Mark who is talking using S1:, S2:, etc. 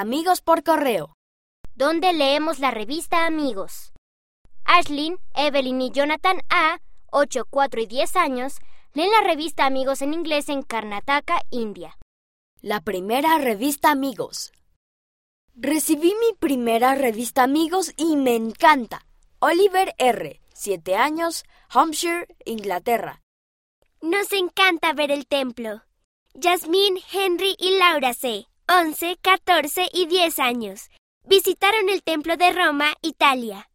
S1: Amigos por correo.
S2: Donde leemos la revista Amigos. Ashlyn, Evelyn y Jonathan A., 8, 4 y 10 años, leen la revista Amigos en inglés en Karnataka, India.
S1: La primera revista Amigos. Recibí mi primera revista Amigos y me encanta. Oliver R., 7 años, Hampshire, Inglaterra.
S3: Nos encanta ver el templo. Jasmine, Henry y Laura C., 11, 14 y 10 años. Visitaron el templo de Roma, Italia.